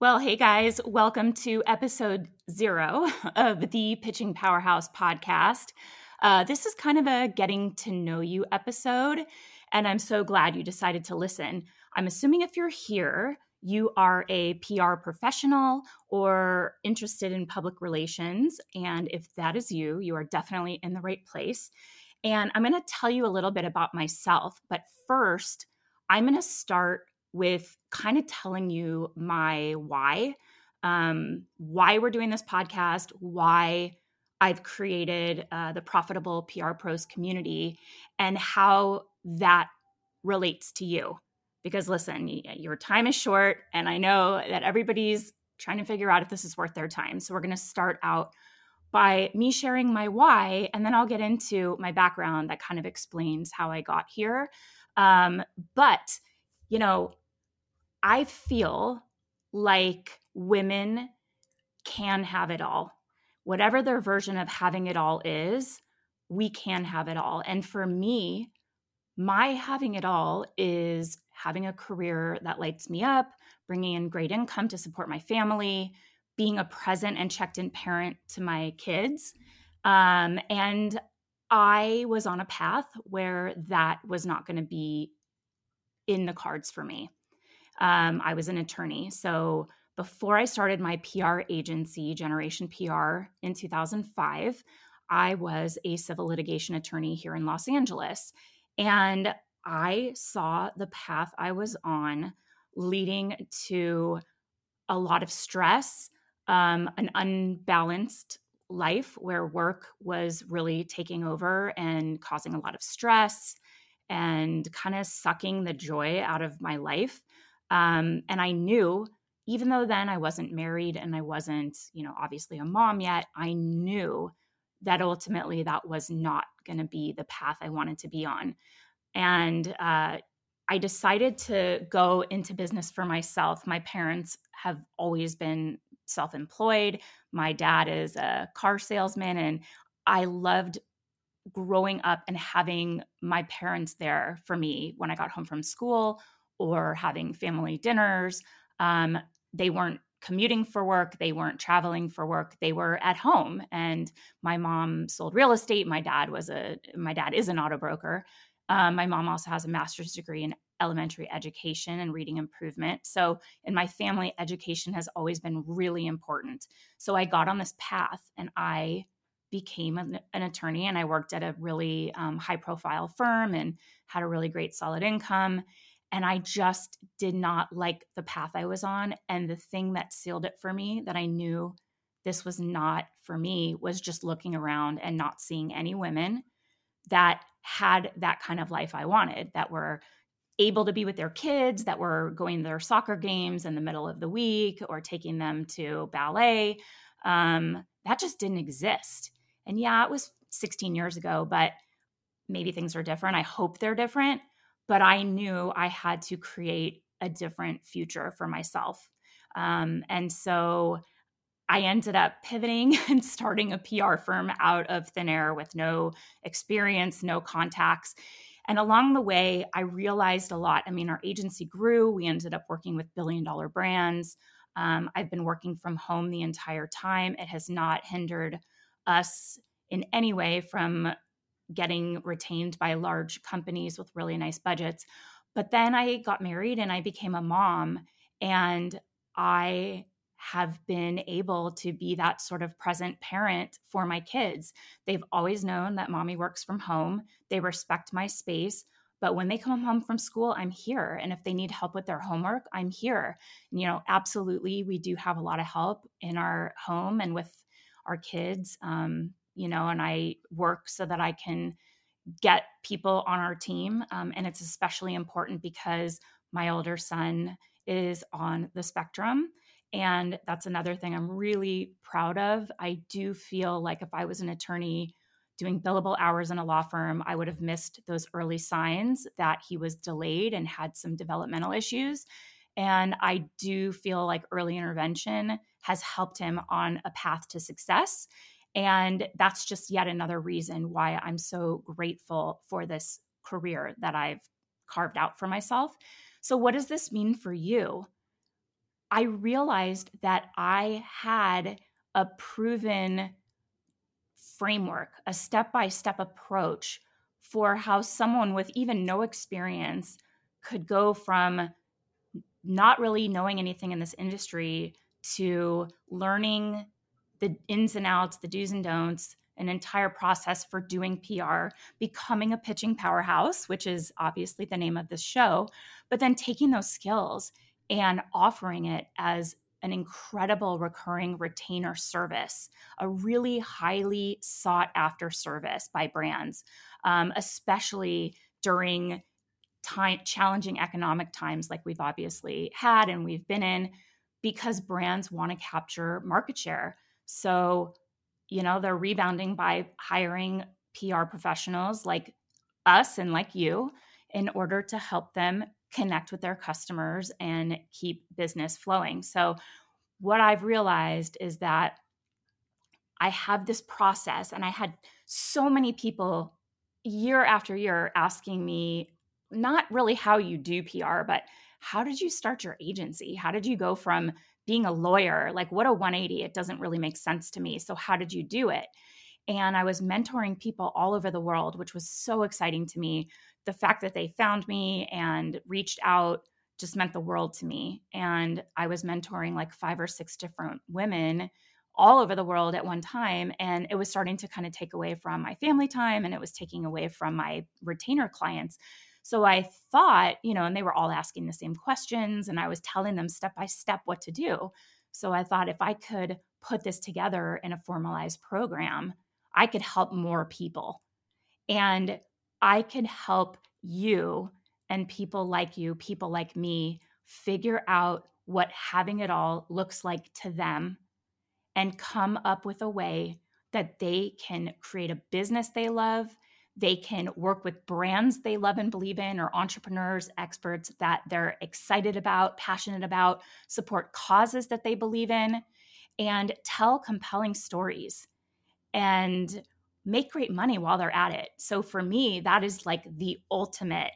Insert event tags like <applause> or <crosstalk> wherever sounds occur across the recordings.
Well, hey guys, welcome to episode zero of the Pitching Powerhouse podcast. Uh, this is kind of a getting to know you episode, and I'm so glad you decided to listen. I'm assuming if you're here, you are a PR professional or interested in public relations. And if that is you, you are definitely in the right place. And I'm going to tell you a little bit about myself. But first, I'm going to start with kind of telling you my why, um, why we're doing this podcast, why I've created uh, the Profitable PR Pros community, and how that relates to you. Because listen, your time is short, and I know that everybody's trying to figure out if this is worth their time. So we're going to start out by me sharing my why, and then I'll get into my background that kind of explains how I got here. Um, but, you know, I feel like women can have it all. Whatever their version of having it all is, we can have it all. And for me, my having it all is having a career that lights me up, bringing in great income to support my family, being a present and checked in parent to my kids. Um, and I was on a path where that was not going to be in the cards for me um, I was an attorney. So before I started my PR agency, Generation PR, in 2005, I was a civil litigation attorney here in Los Angeles. And I saw the path I was on leading to a lot of stress, um, an unbalanced life where work was really taking over and causing a lot of stress and kind of sucking the joy out of my life. Um, and I knew, even though then I wasn't married and I wasn't, you know, obviously a mom yet, I knew that ultimately that was not going to be the path I wanted to be on. And uh, I decided to go into business for myself. My parents have always been self employed. My dad is a car salesman, and I loved growing up and having my parents there for me when I got home from school or having family dinners. Um, they weren't commuting for work, they weren't traveling for work, they were at home. And my mom sold real estate. My dad was a my dad is an auto broker. Um, my mom also has a master's degree in elementary education and reading improvement. So, in my family, education has always been really important. So, I got on this path and I became an, an attorney and I worked at a really um, high profile firm and had a really great solid income. And I just did not like the path I was on. And the thing that sealed it for me that I knew this was not for me was just looking around and not seeing any women that had that kind of life I wanted, that were able to be with their kids, that were going to their soccer games in the middle of the week or taking them to ballet. Um, that just didn't exist. And yeah, it was 16 years ago, but maybe things are different. I hope they're different but I knew I had to create a different future for myself. Um, and so I ended up pivoting <laughs> and starting a PR firm out of thin air with no experience, no contacts. And along the way, I realized a lot. I mean, our agency grew. We ended up working with billion dollar brands. Um, I've been working from home the entire time. It has not hindered us in any way from getting retained by large companies with really nice budgets. But then I got married and I became a mom, and I have been able to be that sort of present parent for my kids. They've always known that mommy works from home, they respect my space. But when they come home from school, I'm here. And if they need help with their homework, I'm here. You know, absolutely, we do have a lot of help in our home and with our kids. Um, you know, and I work so that I can get people on our team. Um, and it's especially important because my older son is on the spectrum And that's another thing I'm really proud of. I do feel like if I was an attorney doing billable hours in a law firm, I would have missed those early signs that he was delayed and had some developmental issues. And I do feel like early intervention has helped him on a path to success. And that's just yet another reason why I'm so grateful for this career that I've carved out for myself. So, what does this mean for you? I realized that I had a proven framework, a step by step approach for how someone with even no experience could go from not really knowing anything in this industry to learning the ins and outs, the do's and don'ts, an entire process for doing PR, becoming a pitching powerhouse, which is obviously the name of this show, but then taking those skills and offering it as an incredible recurring retainer service, a really highly sought after service by brands, um, especially during time, challenging economic times like we've obviously had and we've been in, because brands want to capture market share. So, you know, they're rebounding by hiring PR professionals like us and like you in order to help them connect with their customers and keep business flowing. So, what I've realized is that I have this process, and I had so many people year after year asking me, not really how you do PR, but how did you start your agency? How did you go from being a lawyer? Like, what a 180. It doesn't really make sense to me. So, how did you do it? And I was mentoring people all over the world, which was so exciting to me. The fact that they found me and reached out just meant the world to me. And I was mentoring like five or six different women all over the world at one time. And it was starting to kind of take away from my family time and it was taking away from my retainer clients. So I thought, you know, and they were all asking the same questions and I was telling them step by step what to do. So I thought if I could put this together in a formalized program, I could help more people. And I could help you and people like you, people like me, figure out what having it all looks like to them and come up with a way that they can create a business they love. They can work with brands they love and believe in, or entrepreneurs, experts that they're excited about, passionate about, support causes that they believe in, and tell compelling stories. And make great money while they're at it. So for me, that is like the ultimate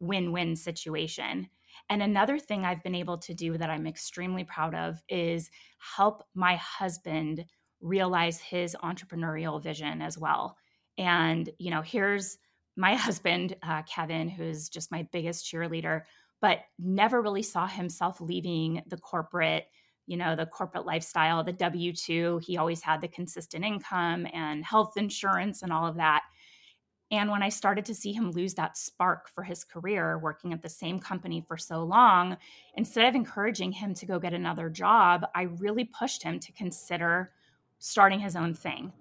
win win situation. And another thing I've been able to do that I'm extremely proud of is help my husband realize his entrepreneurial vision as well. And, you know, here's my <laughs> husband, uh, Kevin, who's just my biggest cheerleader, but never really saw himself leaving the corporate you know the corporate lifestyle the w2 he always had the consistent income and health insurance and all of that. And when i started to see him lose that spark for his career working at the same company for so long instead of encouraging him to go get another job i really pushed him to consider starting his own thing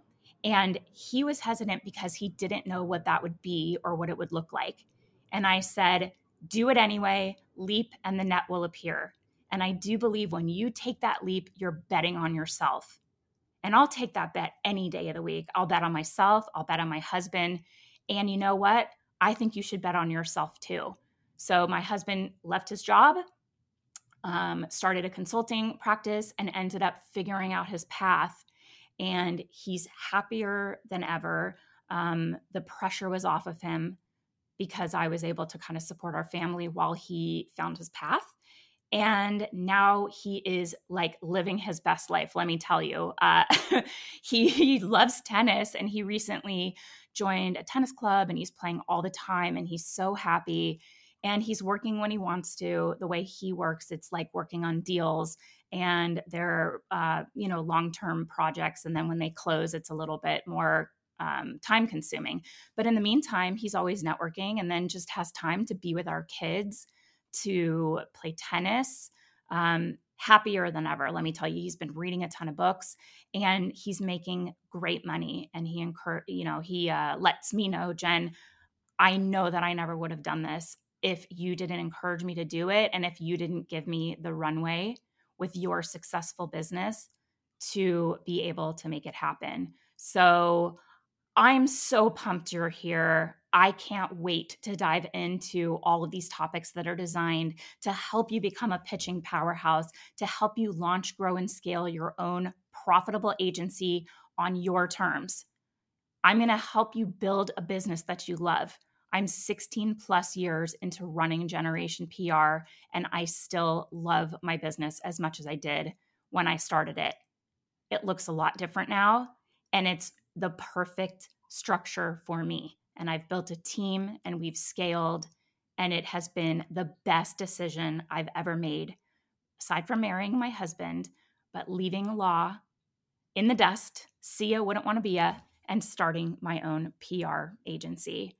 and he was hesitant because he didn't know what that would be or what it would look like and i said do it anyway leap and the net will appear and I do believe when you take that leap, you're betting on yourself. And I'll take that bet any day of the week. I'll bet on myself, I'll bet on my husband. And you know what? I think you should bet on yourself too. So my husband left his job, um, started a consulting practice, and ended up figuring out his path. And he's happier than ever. Um, the pressure was off of him because I was able to kind of support our family while he found his path. And now he is like living his best life let me tell you. Uh, <laughs> he, he loves tennis and he recently joined a tennis club and he's playing all the time and he's so happy and he's working when he wants to the way he works it's like working on deals and they're uh, you know long-term projects and then when they close it's a little bit more um, time consuming but in the meantime he's always networking and then just has time to be with our kids to play tennis. Um, happier than ever. Let me tell you, he's been reading a ton of books and he's making great money. And he incur, you know, he uh, lets me know, Jen, I know that I never would have done this if you didn't encourage me to do it and if you didn't give me the runway with your successful business to be able to make it happen. So I'm so pumped you're here. I can't wait to dive into all of these topics that are designed to help you become a pitching powerhouse, to help you launch, grow, and scale your own profitable agency on your terms. I'm going to help you build a business that you love. I'm 16 plus years into running Generation PR, and I still love my business as much as I did when I started it. It looks a lot different now, and it's the perfect structure for me. And I've built a team and we've scaled, and it has been the best decision I've ever made, aside from marrying my husband, but leaving law in the dust, see wouldn't want to be ya, and starting my own PR agency.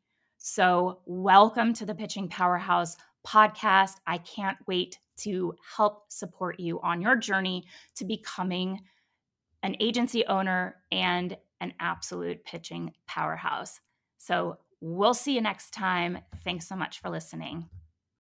So, welcome to the Pitching Powerhouse podcast. I can't wait to help support you on your journey to becoming an agency owner and an absolute pitching powerhouse. So, we'll see you next time. Thanks so much for listening.